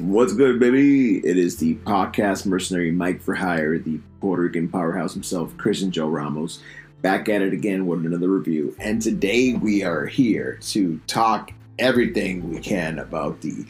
What's good, baby? It is the podcast mercenary Mike for Hire, the Puerto Rican powerhouse himself, Christian Joe Ramos, back at it again with another review. And today we are here to talk everything we can about the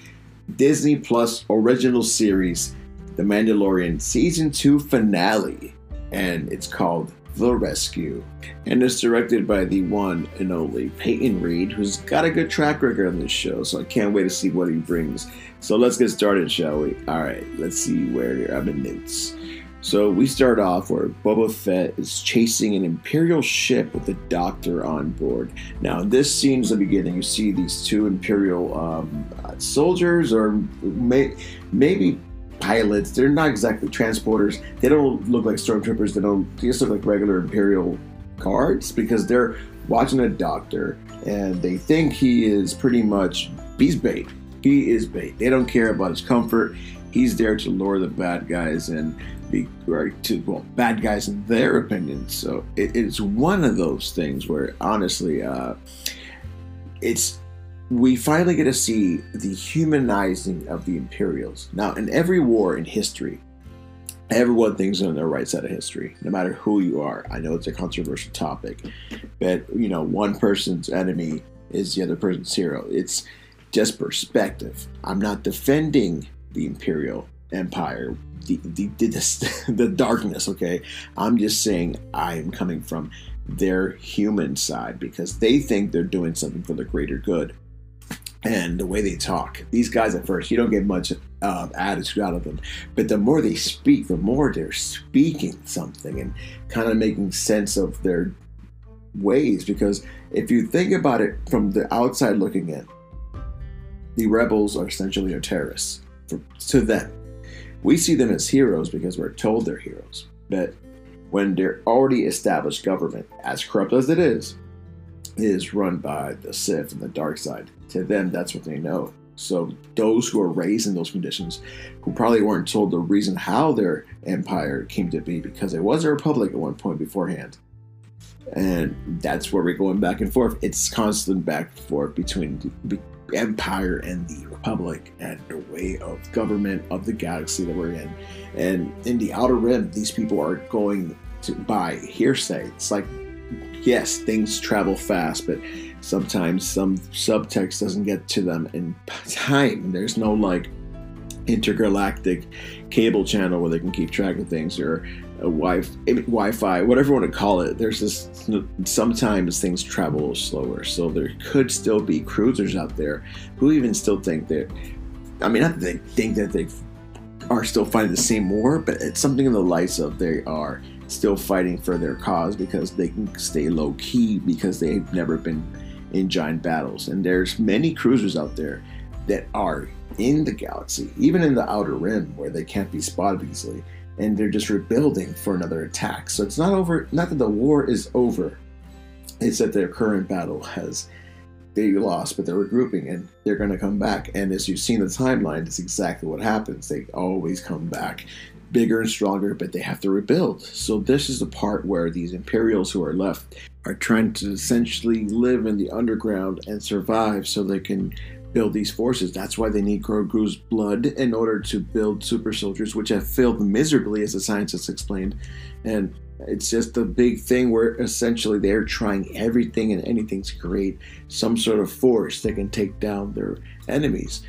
Disney Plus original series, The Mandalorian Season 2 finale. And it's called The Rescue. And it's directed by the one and only Peyton Reed, who's got a good track record on this show. So I can't wait to see what he brings. So let's get started, shall we? All right, let's see where I'm in notes. So we start off where Boba Fett is chasing an Imperial ship with the Doctor on board. Now, this scene is the beginning. You see these two Imperial um, soldiers, or may, maybe pilots. They're not exactly transporters. They don't look like stormtroopers. They don't. They just look like regular Imperial guards because they're watching a Doctor and they think he is pretty much beast bait. He is bait. They don't care about his comfort. He's there to lure the bad guys and be right to well bad guys in their opinion. So it, it's one of those things where honestly, uh, it's we finally get to see the humanizing of the Imperials. Now, in every war in history, everyone thinks on their right side of history, no matter who you are. I know it's a controversial topic, but you know, one person's enemy is the other person's hero. It's just perspective. I'm not defending the Imperial Empire, the the, the, the darkness. Okay, I'm just saying I am coming from their human side because they think they're doing something for the greater good. And the way they talk, these guys at first, you don't get much uh, attitude out of them, but the more they speak, the more they're speaking something and kind of making sense of their ways. Because if you think about it from the outside looking in, the rebels are essentially our terrorists for, to them. We see them as heroes because we're told they're heroes. But when their already established government, as corrupt as it is, is run by the Sith and the dark side, to them that's what they know. So those who are raised in those conditions, who probably weren't told the reason how their empire came to be, because it was a republic at one point beforehand. And that's where we're going back and forth. It's constant back and forth between empire and the republic and the way of government of the galaxy that we're in. And in the outer rim, these people are going to by hearsay. It's like, yes, things travel fast, but sometimes some subtext doesn't get to them in time. There's no like intergalactic cable channel where they can keep track of things or a wi- Wi-Fi, whatever you want to call it. There's this. sometimes things travel slower, so there could still be cruisers out there who even still think that. I mean, not that they think that they are still fighting the same war, but it's something in the lights of they are still fighting for their cause because they can stay low key because they've never been in giant battles. And there's many cruisers out there that are in the galaxy, even in the outer rim where they can't be spotted easily, and they're just rebuilding for another attack. So it's not over, not that the war is over, it's that their current battle has they lost, but they're regrouping and they're going to come back. And as you've seen the timeline, it's exactly what happens. They always come back bigger and stronger, but they have to rebuild. So this is the part where these Imperials who are left are trying to essentially live in the underground and survive so they can build these forces. That's why they need Grogu's blood in order to build super soldiers, which have failed miserably, as the scientists explained. And it's just a big thing where essentially they're trying everything and anything to create some sort of force that can take down their enemies.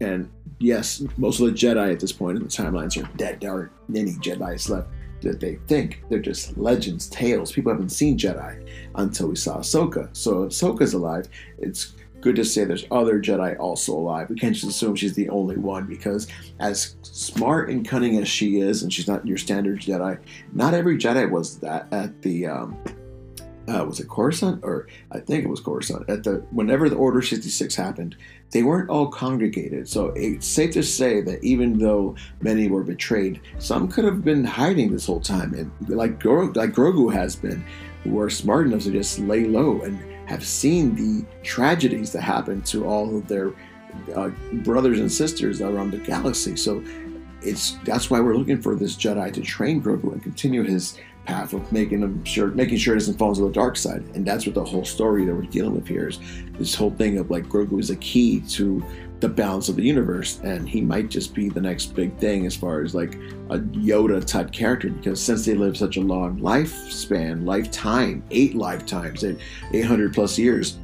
And yes, most of the Jedi at this point in the timelines are dead. There aren't any Jedi's left that they think. They're just legends, tales. People haven't seen Jedi until we saw Ahsoka. So if Ahsoka's alive, it's good to say there's other Jedi also alive. We can't just assume she's the only one because, as smart and cunning as she is, and she's not your standard Jedi, not every Jedi was that at the. Um, uh, was it Coruscant or I think it was Coruscant at the whenever the Order 66 happened, they weren't all congregated. So it's safe to say that even though many were betrayed, some could have been hiding this whole time, and like Gro- like Grogu has been, who are smart enough to just lay low and have seen the tragedies that happen to all of their uh, brothers and sisters around the galaxy. So it's that's why we're looking for this Jedi to train Grogu and continue his path of making him sure, making sure it doesn't fall into the dark side, and that's what the whole story that we're dealing with here is this whole thing of like Grogu is a key to the balance of the universe, and he might just be the next big thing as far as like a Yoda type character because since they live such a long lifespan, lifetime, eight lifetimes, and 800 plus years,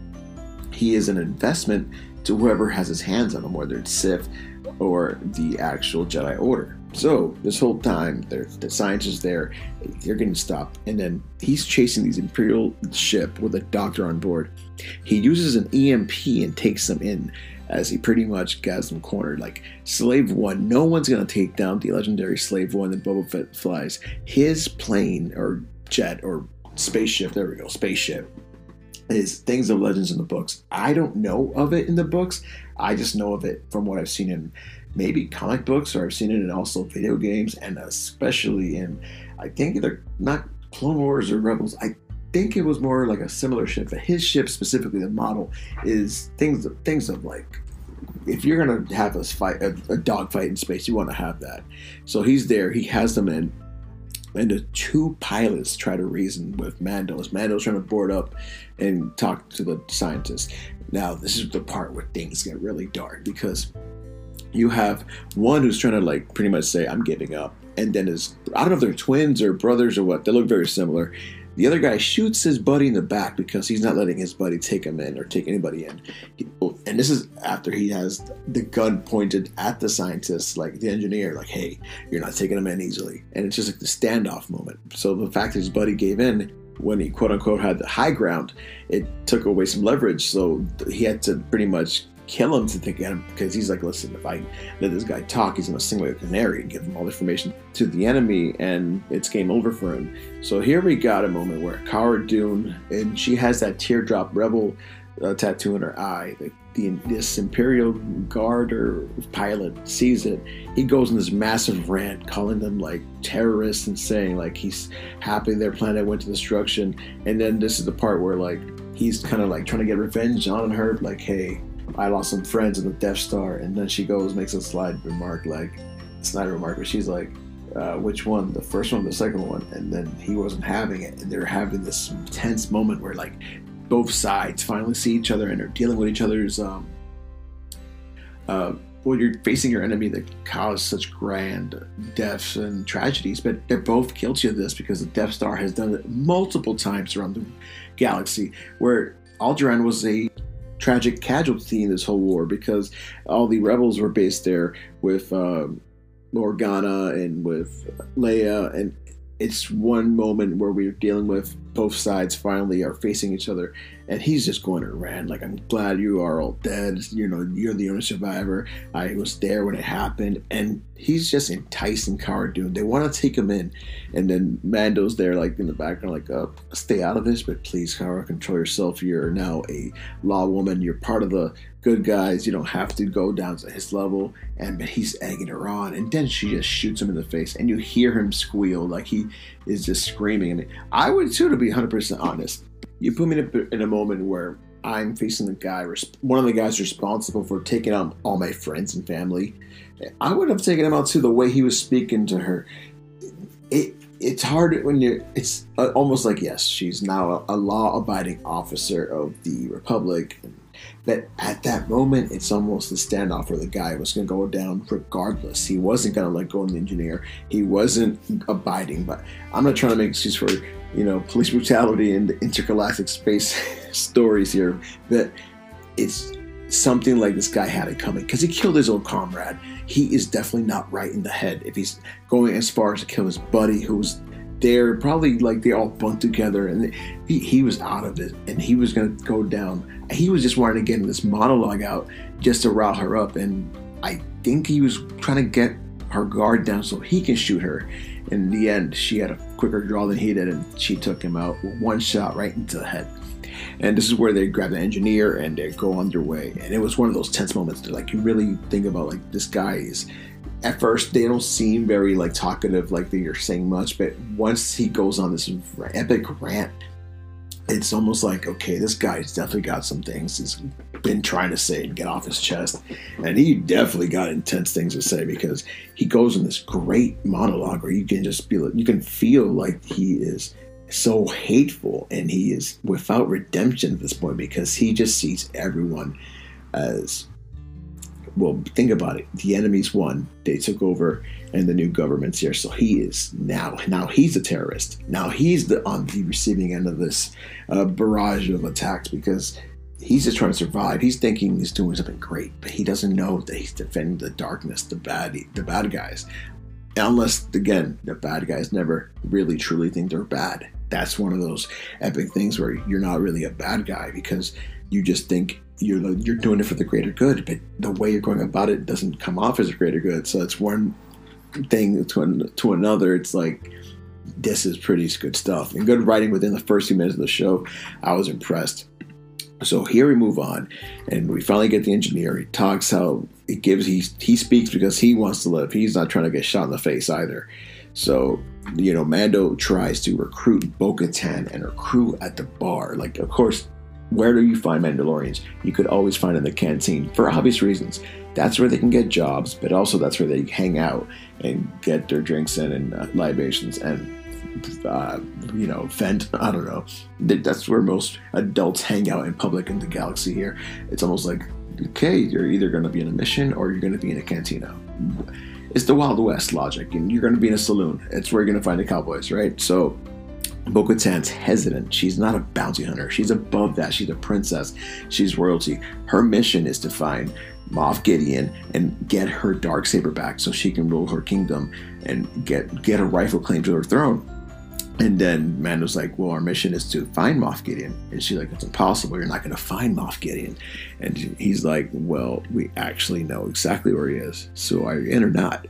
he is an investment to whoever has his hands on him, whether it's Sith or the actual Jedi Order. So this whole time, the scientists there, they're getting stopped, and then he's chasing these Imperial ship with a doctor on board. He uses an EMP and takes them in as he pretty much gets them cornered. Like Slave One, no one's gonna take down the legendary Slave One that Boba Fett flies. His plane or jet or spaceship, there we go, spaceship is things of legends in the books. I don't know of it in the books. I just know of it from what I've seen in maybe comic books or I've seen it in also video games and especially in I think either not Clone Wars or Rebels. I think it was more like a similar ship, but his ship specifically, the model, is things of things of like if you're gonna have a fight a, a in space, you want to have that. So he's there, he has them in and the two pilots try to reason with Mando as Mando's trying to board up and talk to the scientists. Now, this is the part where things get really dark because you have one who's trying to like pretty much say, I'm giving up. And then is I don't know if they're twins or brothers or what, they look very similar. The other guy shoots his buddy in the back because he's not letting his buddy take him in or take anybody in. And this is after he has the gun pointed at the scientist, like the engineer, like, hey, you're not taking him in easily. And it's just like the standoff moment. So the fact that his buddy gave in when he quote unquote had the high ground, it took away some leverage. So he had to pretty much kill him to get him because he's like, listen, if I let this guy talk, he's gonna sing like a canary and give him all the information to the enemy, and it's game over for him. So here we got a moment where Cara Dune, and she has that teardrop rebel uh, tattoo in her eye. The, this Imperial guard or pilot sees it. He goes in this massive rant, calling them like terrorists and saying like he's happy their planet went to destruction. And then this is the part where like he's kind of like trying to get revenge on her, like, hey, I lost some friends in the Death Star, and then she goes makes a slide remark like it's not a remark, but she's like, uh, which one, the first one, the second one, and then he wasn't having it, and they're having this tense moment where like both sides finally see each other and are dealing with each other's um, uh, well, you're facing your enemy that caused such grand deaths and tragedies, but they're both guilty of this because the Death Star has done it multiple times around the galaxy, where Alderaan was a tragic casualty in this whole war because all the rebels were based there with um, Organa and with Leia, and it's one moment where we're dealing with both sides finally are facing each other and he's just going around like i'm glad you are all dead you know you're the only survivor i was there when it happened and he's just enticing Cara Dune. They want to take him in, and then Mando's there, like in the background, like, uh, "Stay out of this, but please, Cara, control yourself. You're now a law woman. You're part of the good guys. You don't have to go down to his level." And but he's egging her on, and then she just shoots him in the face, and you hear him squeal like he is just screaming. I mean, I would too, to be 100 percent honest. You put me in a, in a moment where I'm facing the guy, one of the guys responsible for taking out all my friends and family I would have taken him out too. The way he was speaking to her, it it's hard when you're. It's uh, almost like yes, she's now a, a law-abiding officer of the republic. But at that moment, it's almost the standoff where the guy was going to go down regardless. He wasn't going to let go of the engineer. He wasn't abiding. But I'm not trying to make excuse for you know police brutality and the intergalactic space stories here. that it's something like this guy had it coming because he killed his own comrade. He is definitely not right in the head if he's going as far as to kill his buddy who was there, probably like they all bunked together and he, he was out of it and he was going to go down. He was just wanting to get this monologue out just to rile her up. And I think he was trying to get her guard down so he can shoot her. In the end, she had a quicker draw than he did and she took him out one shot right into the head. And this is where they grab the engineer and they go on their way. And it was one of those tense moments that like you really think about like this guy is at first they don't seem very like talkative like they're saying much, but once he goes on this epic rant it's almost like okay, this guy's definitely got some things he's been trying to say and get off his chest, and he definitely got intense things to say because he goes in this great monologue where you can just feel you can feel like he is so hateful and he is without redemption at this point because he just sees everyone as well think about it. The enemies won. They took over and the new government's here. So he is now now he's a terrorist. Now he's the on the receiving end of this uh, barrage of attacks because he's just trying to survive. He's thinking he's doing something great but he doesn't know that he's defending the darkness the bad the bad guys. Unless again the bad guys never really truly think they're bad. That's one of those epic things where you're not really a bad guy because you just think you're you're doing it for the greater good, but the way you're going about it doesn't come off as a greater good. So it's one thing to an, to another. It's like this is pretty good stuff and good writing within the first few minutes of the show. I was impressed. So here we move on, and we finally get the engineer. He talks how he gives he he speaks because he wants to live. He's not trying to get shot in the face either. So, you know, Mando tries to recruit Bo Katan and her crew at the bar. Like, of course, where do you find Mandalorians? You could always find in the canteen for obvious reasons. That's where they can get jobs, but also that's where they hang out and get their drinks in and uh, libations and, uh, you know, vent. I don't know. That's where most adults hang out in public in the galaxy here. It's almost like, okay, you're either going to be in a mission or you're going to be in a cantina it's the Wild West logic, and you're going to be in a saloon. It's where you're going to find the cowboys, right? So Bo Katan's hesitant. She's not a bounty hunter. She's above that. She's a princess. She's royalty. Her mission is to find Moff Gideon and get her dark saber back so she can rule her kingdom and get get a rightful claim to her throne. And then Mando's like, well, our mission is to find Moff Gideon. And she's like, it's impossible. You're not going to find Moff Gideon. And he's like, well, we actually know exactly where he is. So are you in or not?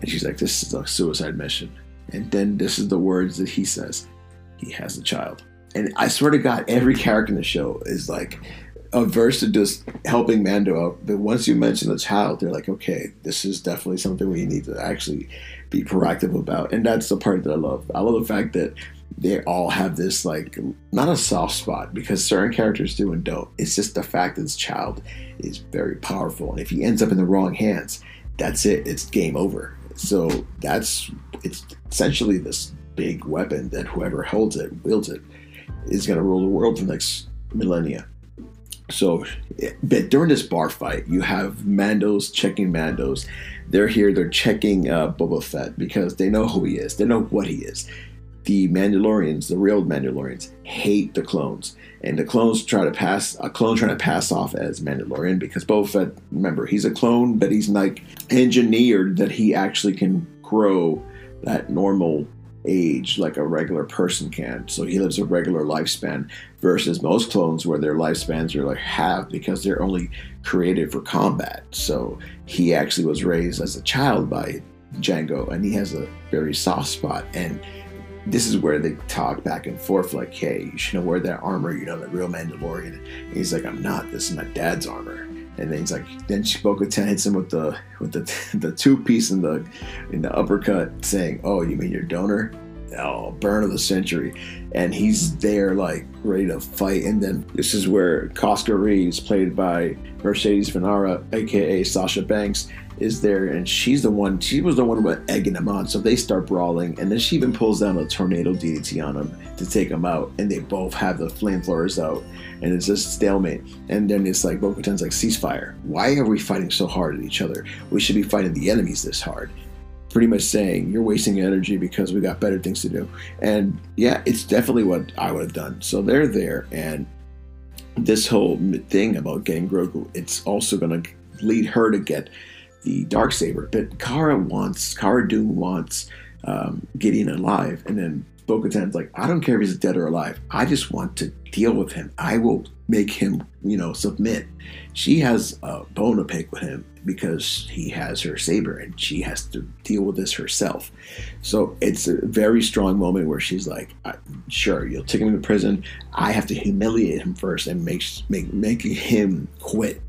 And she's like, this is a suicide mission. And then this is the words that he says. He has a child. And I swear to God, every character in the show is like averse to just helping Mando out. But once you mention the child, they're like, okay, this is definitely something we need to actually be proactive about. And that's the part that I love. I love the fact that they all have this like not a soft spot because certain characters do and don't. It's just the fact that this child is very powerful, and if he ends up in the wrong hands, that's it. It's game over. So that's it's essentially this big weapon that whoever holds it, wields it, is going to rule the world for the next millennia. So, but during this bar fight, you have Mandos checking Mandos. They're here, they're checking uh, Boba Fett because they know who he is, they know what he is. The Mandalorians, the real Mandalorians, hate the clones, and the clones try to pass a clone trying to pass off as Mandalorian because Boba Fett, remember, he's a clone, but he's like engineered that he actually can grow that normal age like a regular person can. So he lives a regular lifespan versus most clones where their lifespans are like half because they're only created for combat. So he actually was raised as a child by Jango and he has a very soft spot and this is where they talk back and forth like, hey, you shouldn't wear that armor, you know, the real Mandalorian. And he's like, I'm not, this is my dad's armor. And then he's like, then Bo-Katan hits him with the with the the two piece in the in the uppercut, saying, "Oh, you mean your donor? Oh, burn of the century!" And he's there like ready to fight. And then this is where Koska Reeves, played by Mercedes Varnado, aka Sasha Banks, is there, and she's the one. She was the one who egging him on. So they start brawling, and then she even pulls down a tornado DDT on him to take him out. And they both have the flamethrowers out, and it's just stalemate. And then it's like Bo-Katan's like ceasefire. Why are we fighting so hard at each other? We should be fighting the enemies this hard. Pretty much saying you're wasting energy because we got better things to do. And yeah, it's definitely what I would have done. So they're there, and this whole thing about getting Grogu, it's also going to lead her to get the dark saber. But Cara wants Cara Dune wants um, Gideon alive, and then Bo-Katan's like, I don't care if he's dead or alive. I just want to deal with him. I will make him, you know, submit. She has a bone to pick with him because he has her saber and she has to deal with this herself. So it's a very strong moment where she's like, "Sure, you'll take him to prison. I have to humiliate him first and make make making him quit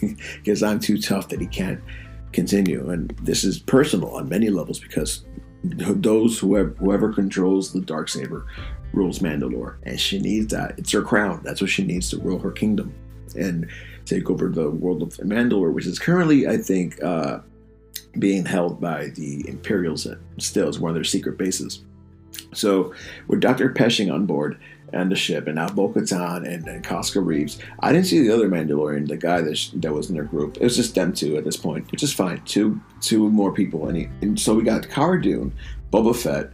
because I'm too tough that he can't continue. And this is personal on many levels because those whoever, whoever controls the dark saber rules Mandalore, and she needs that. It's her crown. That's what she needs to rule her kingdom and take over the world of Mandalore, which is currently, I think, uh, being held by the Imperials. Still, is one of their secret bases. So, with Dr. Pershing on board and the ship, and now Bo-Katan and, and Koska Reeves, I didn't see the other Mandalorian, the guy that, sh- that was in their group. It was just them two at this point, which is fine. Two two more people, and, he, and so we got Cara Dune, Boba Fett,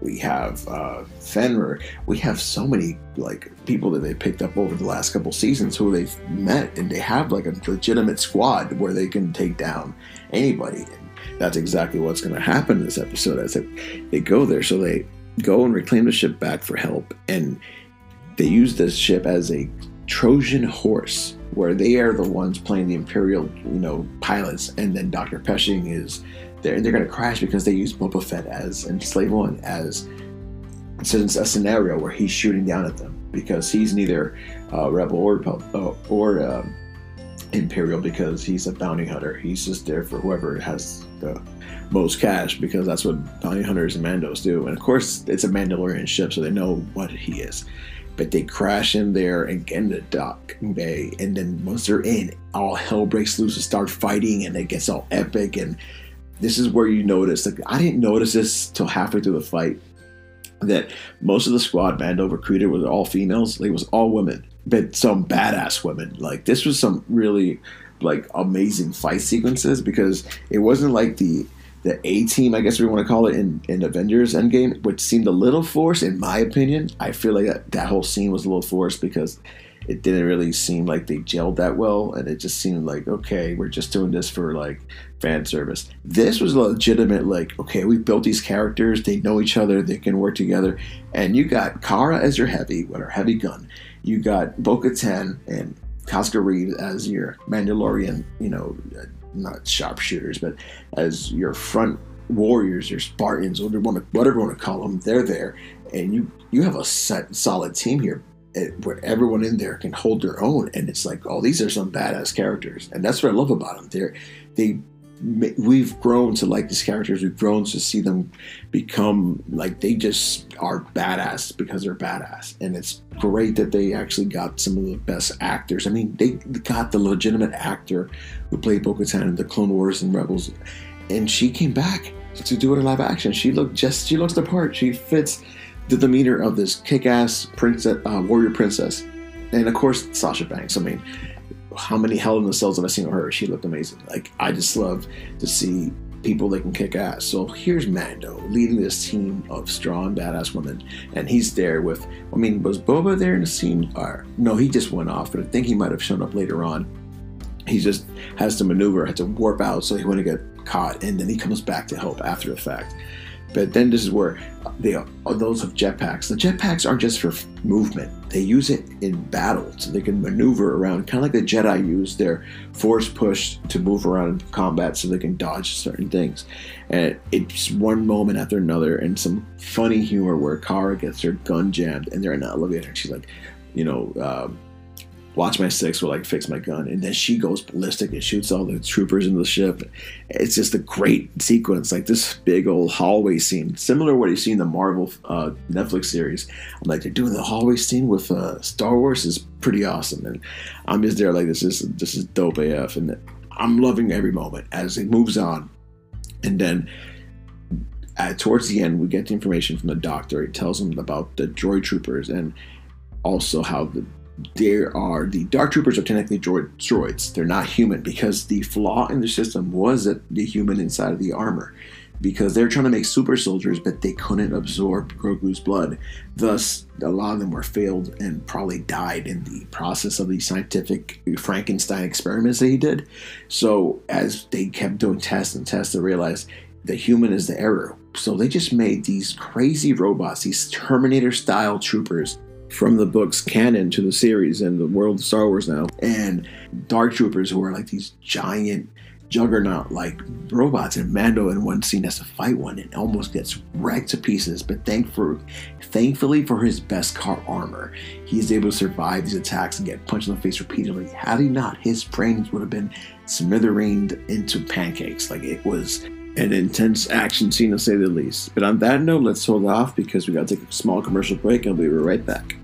we have uh, Fenrir. We have so many like people that they picked up over the last couple seasons who they've met, and they have like a legitimate squad where they can take down anybody. And that's exactly what's going to happen in this episode as they, they go there. So they go and reclaim the ship back for help, and they use this ship as a Trojan horse, where they are the ones playing the Imperial, you know, pilots, and then Doctor Pershing is they're, they're going to crash because they use Boba Fett as and Slave One as since a scenario where he's shooting down at them because he's neither uh, rebel or uh, or um, imperial because he's a bounty hunter. He's just there for whoever has the most cash because that's what bounty hunters and Mandos do. And of course, it's a Mandalorian ship, so they know what he is. But they crash in there and get in the dock bay, and then once they're in, all hell breaks loose and start fighting, and it gets all epic and this is where you notice like I didn't notice this till halfway through the fight that most of the squad Mando recruited was all females. Like, it was all women, but some badass women. Like this was some really like amazing fight sequences because it wasn't like the the A team, I guess we want to call it in, in Avengers Endgame, which seemed a little forced in my opinion. I feel like that, that whole scene was a little forced because it didn't really seem like they gelled that well and it just seemed like okay we're just doing this for like fan service this was legitimate like okay we built these characters they know each other they can work together and you got Cara as your heavy with her heavy gun you got Bo-Katan and Koska Reeves as your Mandalorian you know uh, not sharpshooters but as your front warriors your Spartans whatever whatever you want to call them they're there. And you you have a set solid team here where everyone in there can hold their own, and it's like, oh, these are some badass characters, and that's what I love about them. They're they we've grown to like these characters. We've grown to see them become like they just are badass because they're badass, and it's great that they actually got some of the best actors. I mean, they got the legitimate actor who played Bo-Katan in the Clone Wars and Rebels, and she came back to do it in live action. She looked just she looks the part. She fits the demeanor of this kick-ass princess, uh, warrior princess, and of course Sasha Banks. I mean, how many Hell in the Cells have I seen of her? She looked amazing. Like I just love to see people that can kick ass. So here's Mando leading this team of strong, badass women, and he's there with. I mean, was Boba there in the scene? Or no, he just went off, but I think he might have shown up later on. He just has to maneuver, had to warp out, so he wouldn't get caught, and then he comes back to help after the fact. But then this is where they are those of jetpacks. The jetpacks aren't just for movement; they use it in battle, so they can maneuver around, kind of like the Jedi use their force push to move around in combat, so they can dodge certain things. And it's one moment after another, and some funny humor where Cara gets her gun jammed, and they're in an elevator, and she's like, you know. Uh, watch my six will like fix my gun. And then she goes ballistic and shoots all the troopers in the ship. It's just a great sequence. Like this big old hallway scene similar to what you see in the marvel uh, netflix series. I'm like they're doing the hallway scene with uh, star wars is pretty awesome. And i'm just there like this is this is dope af and i'm loving every moment as it moves on. And then towards the end we get the information from the doctor. He tells them about the droid troopers and also how the there are the dark troopers are technically droids. They're not human because the flaw in the system was that the human inside of the armor. Because they're trying to make super soldiers, but they couldn't absorb Grogu's blood. Thus, a lot of them were failed and probably died in the process of the scientific Frankenstein experiments that he did. So, as they kept doing tests and tests, they realized the human is the error. So, they just made these crazy robots, these Terminator style troopers from the books canon to the series and the world of Star Wars now, and Dark Troopers who are like these giant juggernaut like robots and Mando in one scene has to fight one and almost gets wrecked to pieces but thank for, thankfully for his beskar armor he's able to survive these attacks and get punched in the face repeatedly had he not his brains would have been smithereened into pancakes like it was An intense action scene to say the least. But on that note, let's hold off because we gotta take a small commercial break and we'll be right back.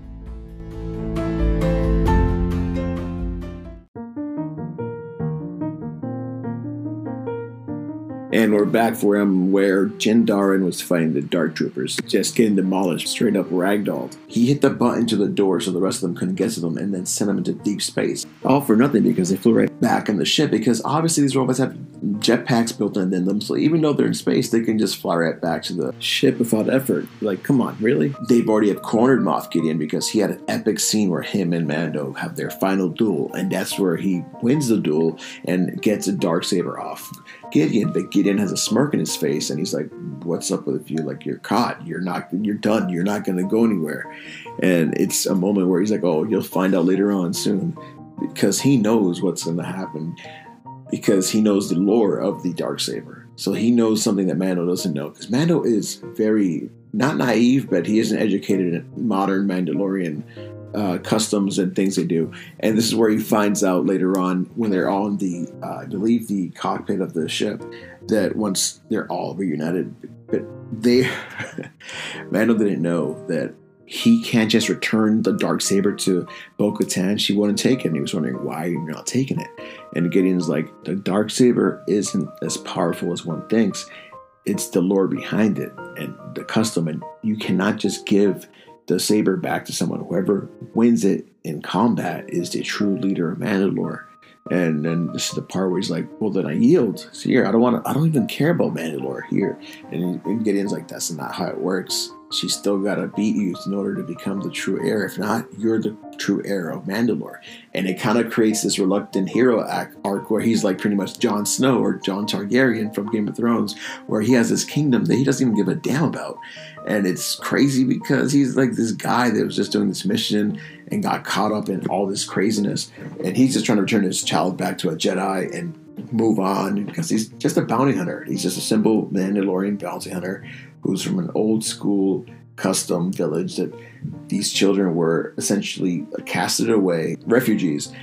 And we're back for him where Jin Djarin was fighting the Dark Troopers, just getting demolished, straight up ragdolled. He hit the button to the door so the rest of them couldn't get to them and then sent them into deep space. All for nothing because they flew right back in the ship because obviously these robots have jetpacks built in them. So even though they're in space, they can just fly right back to the ship without effort. Like, come on, really? They've already have cornered Moff Gideon because he had an epic scene where him and Mando have their final duel, and that's where he wins the duel and gets a dark saber off. Gideon, but Gideon has a smirk in his face, and he's like, "What's up with you? Like you're caught. You're not. You're done. You're not going to go anywhere." And it's a moment where he's like, "Oh, you'll find out later on soon," because he knows what's going to happen, because he knows the lore of the dark saber. So he knows something that Mando doesn't know. Because Mando is very not naive, but he isn't educated in modern Mandalorian uh, customs and things they do. And this is where he finds out later on when they're all in the, uh, I believe, the cockpit of the ship, that once they're all reunited, but they, Mando didn't know that he can't just return the dark saber to Bo-Katan. She wouldn't take it. And he was wondering why you're not taking it. And Gideon's like, the dark saber isn't as powerful as one thinks. It's the lore behind it and the custom, and you cannot just give the saber back to someone. Whoever wins it in combat is the true leader of Mandalore. And then this is the part where he's like, "Well, then I yield. So here, I don't want to. I don't even care about Mandalore here." And, and Gideon's like, "That's not how it works. She's still got to beat you in order to become the true heir. If not, you're the true heir of Mandalore." And it kind of creates this reluctant hero arc where he's like pretty much Jon Snow or Jon Targaryen from Game of Thrones, where he has this kingdom that he doesn't even give a damn about. And it's crazy because he's like this guy that was just doing this mission and got caught up in all this craziness. And he's just trying to return his child back to a Jedi and move on because he's just a bounty hunter. He's just a simple Mandalorian bounty hunter who's from an old school custom village that these children were essentially casted away, refugees,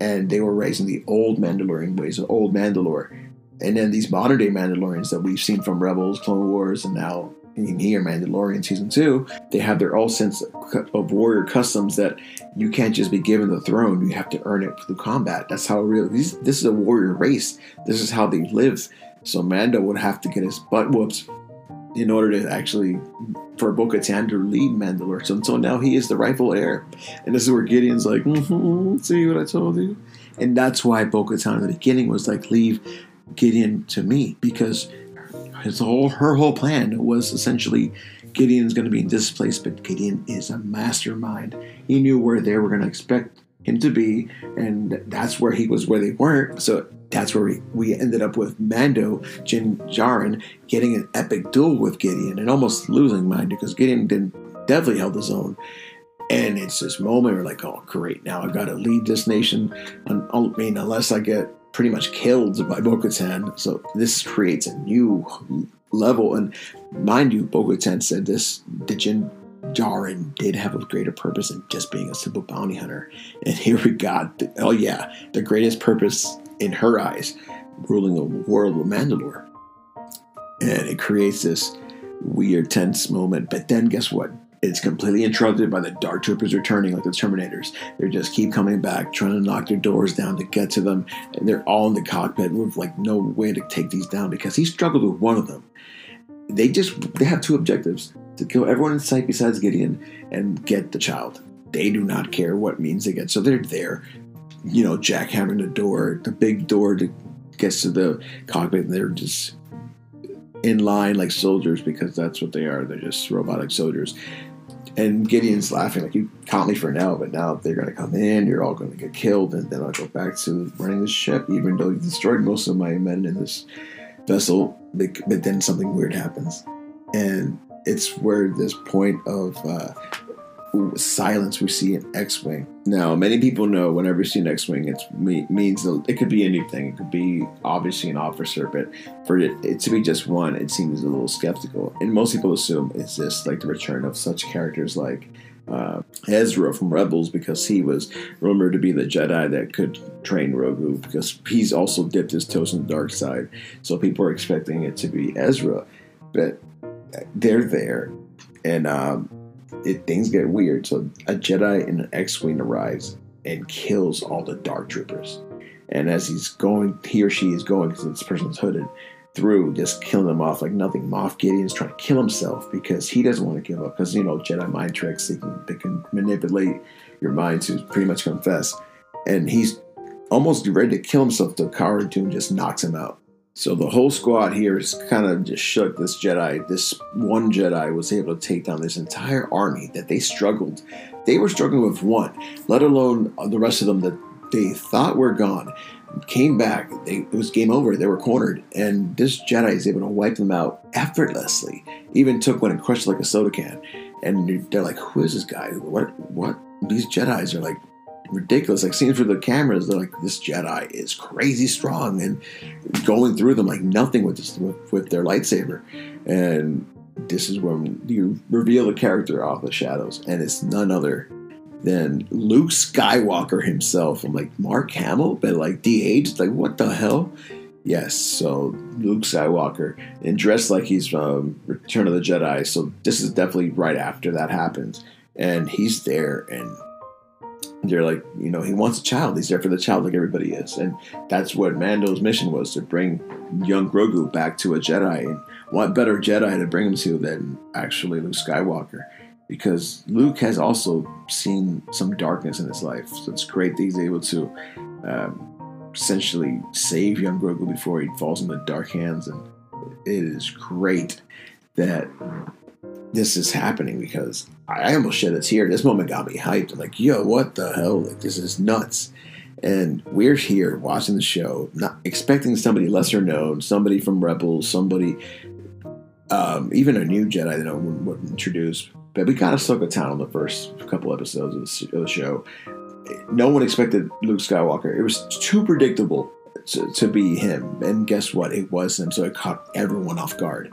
and they were raised in the old Mandalorian ways of old Mandalore. And then these modern day Mandalorians that we've seen from Rebels, Clone Wars, and now in here, Mandalorian season two, they have their own sense of warrior customs that you can't just be given the throne; you have to earn it through combat. That's how real. This, this is a warrior race. This is how they live. So Mando would have to get his butt whoops in order to actually for Bo-Katan to lead Mandalore. So until now, he is the rightful heir. And this is where Gideon's like, mm-hmm, see what I told you? And that's why Bo-Katan in the beginning was like, leave Gideon to me because his whole her whole plan was essentially Gideon's going to be in this place, but Gideon is a mastermind. He knew where they were going to expect him to be, and that's where he was where they weren't. So that's where we, we ended up with Mando, Jin Djarin, getting an epic duel with Gideon and almost losing mind because Gideon didn't definitely held his own. And it's this moment where like, oh great, now I've got to lead this nation. I mean, unless I get pretty much killed by Bo-Katan. So this creates a new level. And mind you, Bo-Katan said this, the Jin did have a greater purpose than just being a simple bounty hunter. And here we got, the, oh yeah, the greatest purpose in her eyes, ruling the world of Mandalore. And it creates this weird, tense moment. But then guess what? It's completely interrupted by the Dark Troopers returning, like the Terminators. They just keep coming back, trying to knock their doors down to get to them, and they're all in the cockpit with like no way to take these down because he struggled with one of them. They just they have two objectives: to kill everyone in sight besides Gideon and get the child. They do not care what means they get, so they're there. You know, jackhammering the door, the big door that gets to the cockpit, and they're just in line like soldiers because that's what they are. They're just robotic soldiers. And Gideon's laughing, like, you caught me for now, but now they're going to come in, you're all going to get killed, and then I'll go back to running the ship, even though you destroyed most of my men in this vessel. But then something weird happens. And it's where this point of uh, silence we see in X-wing. Now, many people know whenever you see an X-wing, it means it could be anything. It could be obviously an officer, but for it, it, to be just one, it seems a little skeptical. And most people assume it's just like the return of such characters like uh, Ezra from Rebels because he was rumored to be the Jedi that could train Grogu because he's also dipped his toes in the dark side. So people are expecting it to be Ezra, but they're there, and um, it, things get weird. So a Jedi in an X-wing arrives and kills all the Dark Troopers, and as he's going, he or she is going because this person's hooded through, just killing them off like nothing. Moff Gideon's trying to kill himself because he doesn't want to give up. Because you know Jedi mind tricks, they can they can manipulate your mind to pretty much confess, and he's almost ready to kill himself. The Cara Dune just knocks him out. So the whole squad here is kind of just shook. This Jedi, this one Jedi, was able to take down this entire army that they struggled. They were struggling with one, let alone the rest of them that they thought were gone came back. They, it was game over. They were cornered, and this Jedi is able to wipe them out effortlessly. Even took one and crushed like a soda can. And they're like, "Who is this guy? What? What? These Jedi's are like ridiculous. Like seeing through the cameras, they're like, this Jedi is crazy strong, and going through them like nothing with this with, with their lightsaber. And this is when you reveal the character off the shadows, and it's none other than Luke Skywalker himself. I'm like, Mark Hamill, but like de-aged? Like, what the hell? Yes, so Luke Skywalker, and dressed like he's from Return of the Jedi. So this is definitely right after that happens. And he's there, and they're like, you know, he wants a child. He's there for the child, like everybody is. And that's what Mando's mission was to bring young Grogu back to a Jedi. And what better Jedi to bring him to than actually Luke Skywalker? because Luke has also seen some darkness in his life. So it's great that he's able to um, essentially save young Grogu before he falls into dark hands. And it is great that this is happening because I almost shed a tear. This moment got me hyped. I'm like, yo, what the hell? Like, this is nuts. And we're here watching the show, not expecting somebody lesser known, somebody from Rebels, somebody, um, even a new Jedi that one would introduce, but we got Ahsoka on the first couple episodes of the show. No one expected Luke Skywalker. It was too predictable to, to be him. And guess what? It was him. So it caught everyone off guard.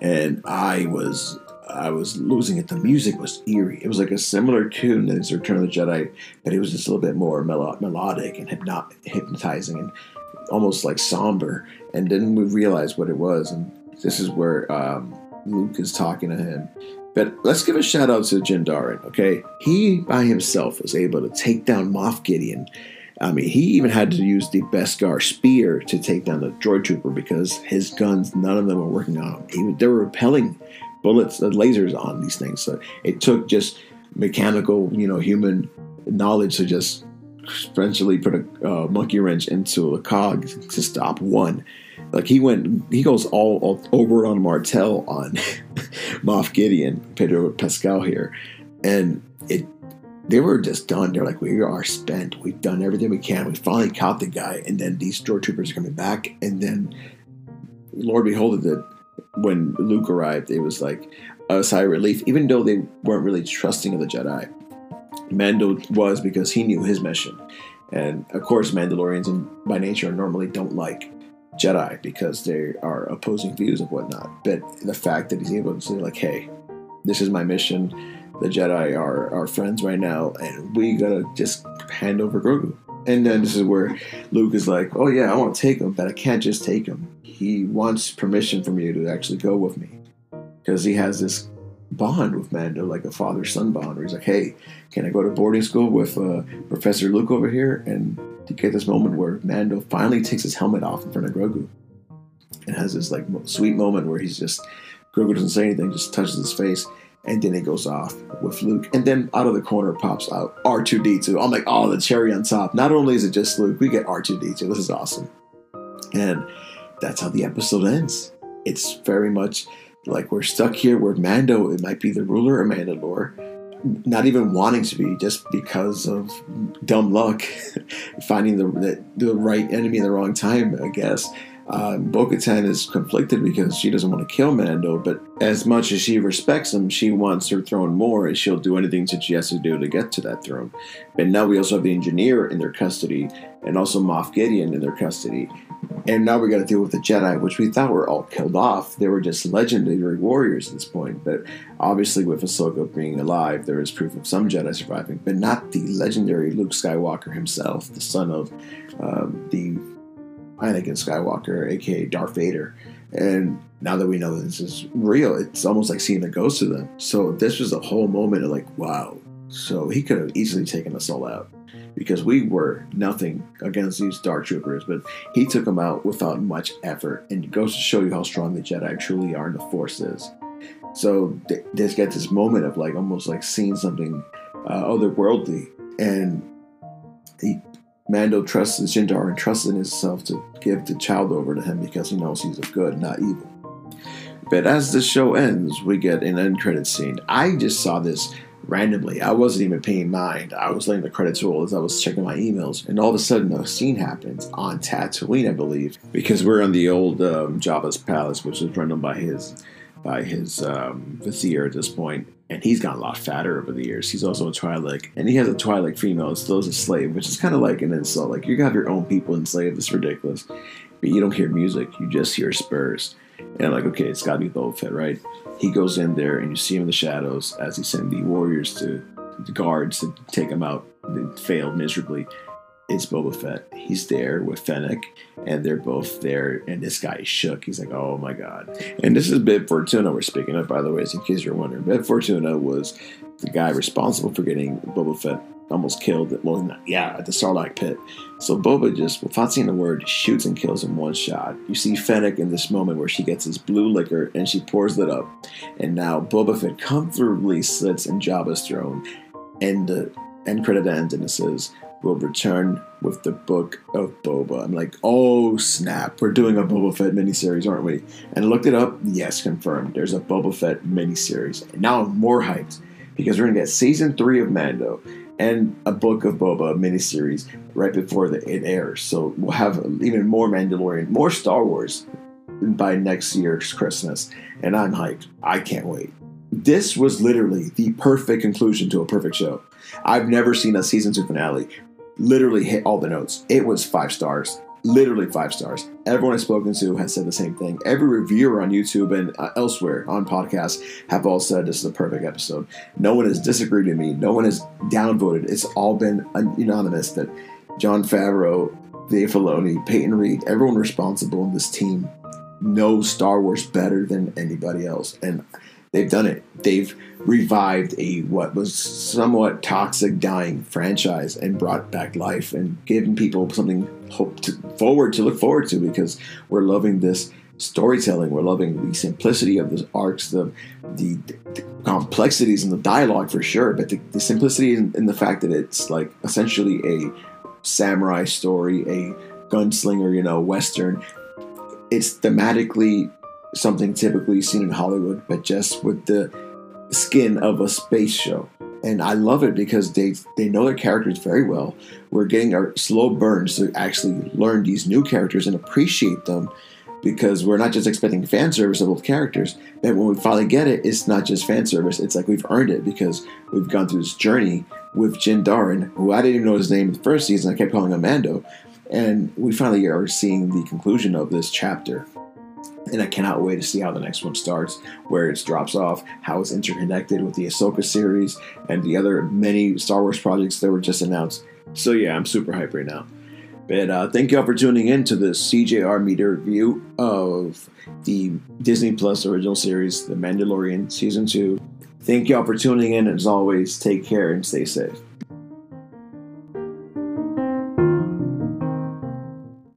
And I was I was losing it. The music was eerie. It was like a similar tune as Return of the Jedi, but it was just a little bit more melo- melodic and hypnot- hypnotizing and almost like somber. And then we realized what it was. And this is where um, Luke is talking to him. But let's give a shout out to Din Djarin, okay? He by himself was able to take down Moff Gideon. I mean, he even had to use the Beskar spear to take down the droid trooper because his guns, none of them were working on him. He, they were repelling bullets, uh, lasers on these things. So it took just mechanical, you know, human knowledge to just essentially put a uh, monkey wrench into a cog to stop one. Like he went, he goes all, all over on Martell on Moff Gideon, Pedro Pascal here, and it. They were just done. They're like, we are spent. We've done everything we can. We finally caught the guy, and then these stormtroopers are coming back, and then Lord behold that when Luke arrived, it was like a sigh of relief, even though they weren't really trusting of the Jedi. Mando was because he knew his mission. And of course, Mandalorians and by nature normally don't like Jedi because they are opposing views of whatnot. But the fact that he's able to say, like, hey, this is my mission. The Jedi are our friends right now, and we gotta just hand over Grogu. And then this is where Luke is like, oh yeah, I want to take him, but I can't just take him. He wants permission from you to actually go with me. Because he has this bond with Mando, like a father son bond, where he's like, hey, can I go to boarding school with uh, Professor Luke over here? And to get this moment where Mando finally takes his helmet off in front of Grogu and has this like sweet moment where he's just Grogu doesn't say anything, just touches his face, and then it goes off with Luke. And then out of the corner pops out R2D2. I'm like, oh, the cherry on top. Not only is it just Luke, we get R2D2. This is awesome. And that's how the episode ends. It's very much like we're stuck here where Mando, it might be the ruler of Mandalore, not even wanting to be, just because of dumb luck, finding the, the, the right enemy in the wrong time, I guess. Um, Bo Katan is conflicted because she doesn't want to kill Mando, but as much as she respects him, she wants her throne more, and she'll do anything that she has to do to get to that throne. But now we also have the engineer in their custody, and also Moff Gideon in their custody. And now we got to deal with the Jedi, which we thought were all killed off. They were just legendary warriors at this point. But obviously, with Ahsoka being alive, there is proof of some Jedi surviving, but not the legendary Luke Skywalker himself, the son of um, the Anakin Skywalker, aka Darth Vader. And now that we know this is real, it's almost like seeing a ghost of them. So this was a whole moment of like, wow. So he could have easily taken us all out because we were nothing against these Dark Troopers, but he took them out without much effort. And it goes to show you how strong the Jedi truly are and the Force is. So they just get this moment of like almost like seeing something uh, otherworldly. And Mando trusts Jindar and trusts in himself to give the child over to him because he knows he's of good, not evil. But as the show ends, we get an end credit scene. I just saw this randomly. I wasn't even paying mind. I was letting the credits roll as I was checking my emails, and all of a sudden, a scene happens on Tatooine, I believe, because we're on the old um, Jabba's palace, which is run by his by his um, vizier at this point, and he's gotten a lot fatter over the years. He's also a Twi'lek, and he has a Twi'lek female that still is a slave, which is kind of like an insult. Like you have your own people enslaved. It's ridiculous, but you don't hear music. You just hear spurs. And I'm like, okay, it's got to be Boba right? He goes in there, and you see him in the shadows as he sends the warriors to the guards to take him out. They failed miserably it's Boba Fett. He's there with Fennec, and they're both there, and this guy is shook. He's like, oh my god. And this is Bib Fortuna we're speaking of, by the way, in case you're wondering. Bib Fortuna was the guy responsible for getting Boba Fett almost killed. Well, not, yeah, at the Sarlacc pit. So Boba just, without saying a word, shoots and kills him one shot. You see Fennec in this moment where she gets his blue liquor and she pours it up. And now Boba Fett comfortably sits in Jabba's throne. And the end credit ends and it says, will return with the book of Boba. I'm like, oh snap, we're doing a Boba Fett miniseries, aren't we? And I looked it up. Yes, confirmed. There's a Boba Fett miniseries. And now I'm more hyped because we're gonna get season three of Mando and a book of Boba miniseries right before the, it airs. So we'll have even more Mandalorian, more Star Wars by next year's Christmas. And I'm hyped. I can't wait. This was literally the perfect conclusion to a perfect show. I've never seen a season two finale literally hit all the notes. It was five stars, literally five stars. Everyone I've spoken to has said the same thing. Every reviewer on YouTube and uh, elsewhere on podcasts have all said this is a perfect episode. No one has disagreed with me. No one has downvoted. It's all been unanimous that Jon Favreau, Dave Filoni, Peyton Reed, everyone responsible in this team knows Star Wars better than anybody else. And They've done it. They've revived a what was somewhat toxic, dying franchise and brought back life and given people something hope to forward to look forward to because we're loving this storytelling. We're loving the simplicity of the arcs, the the, the complexities in the dialogue for sure, but the, the simplicity in, in the fact that it's like essentially a samurai story, a gunslinger, you know, western. It's thematically something typically seen in Hollywood, but just with the skin of a space show. And I love it because they they know their characters very well. We're getting our slow burns to actually learn these new characters and appreciate them because we're not just expecting fan service of old characters. But when we finally get it, it's not just fan service. It's like we've earned it because we've gone through this journey with Jin Djarin, who I didn't even know his name in the first season. I kept calling him Mando. And we finally are seeing the conclusion of this chapter and I cannot wait to see how the next one starts, where it drops off, how it's interconnected with the Ahsoka series and the other many Star Wars projects that were just announced. So yeah, I'm super hyped right now. But uh, thank y'all for tuning in to the CJR media review of the Disney Plus original series, The Mandalorian Season 2. Thank y'all for tuning in. As always, take care and stay safe.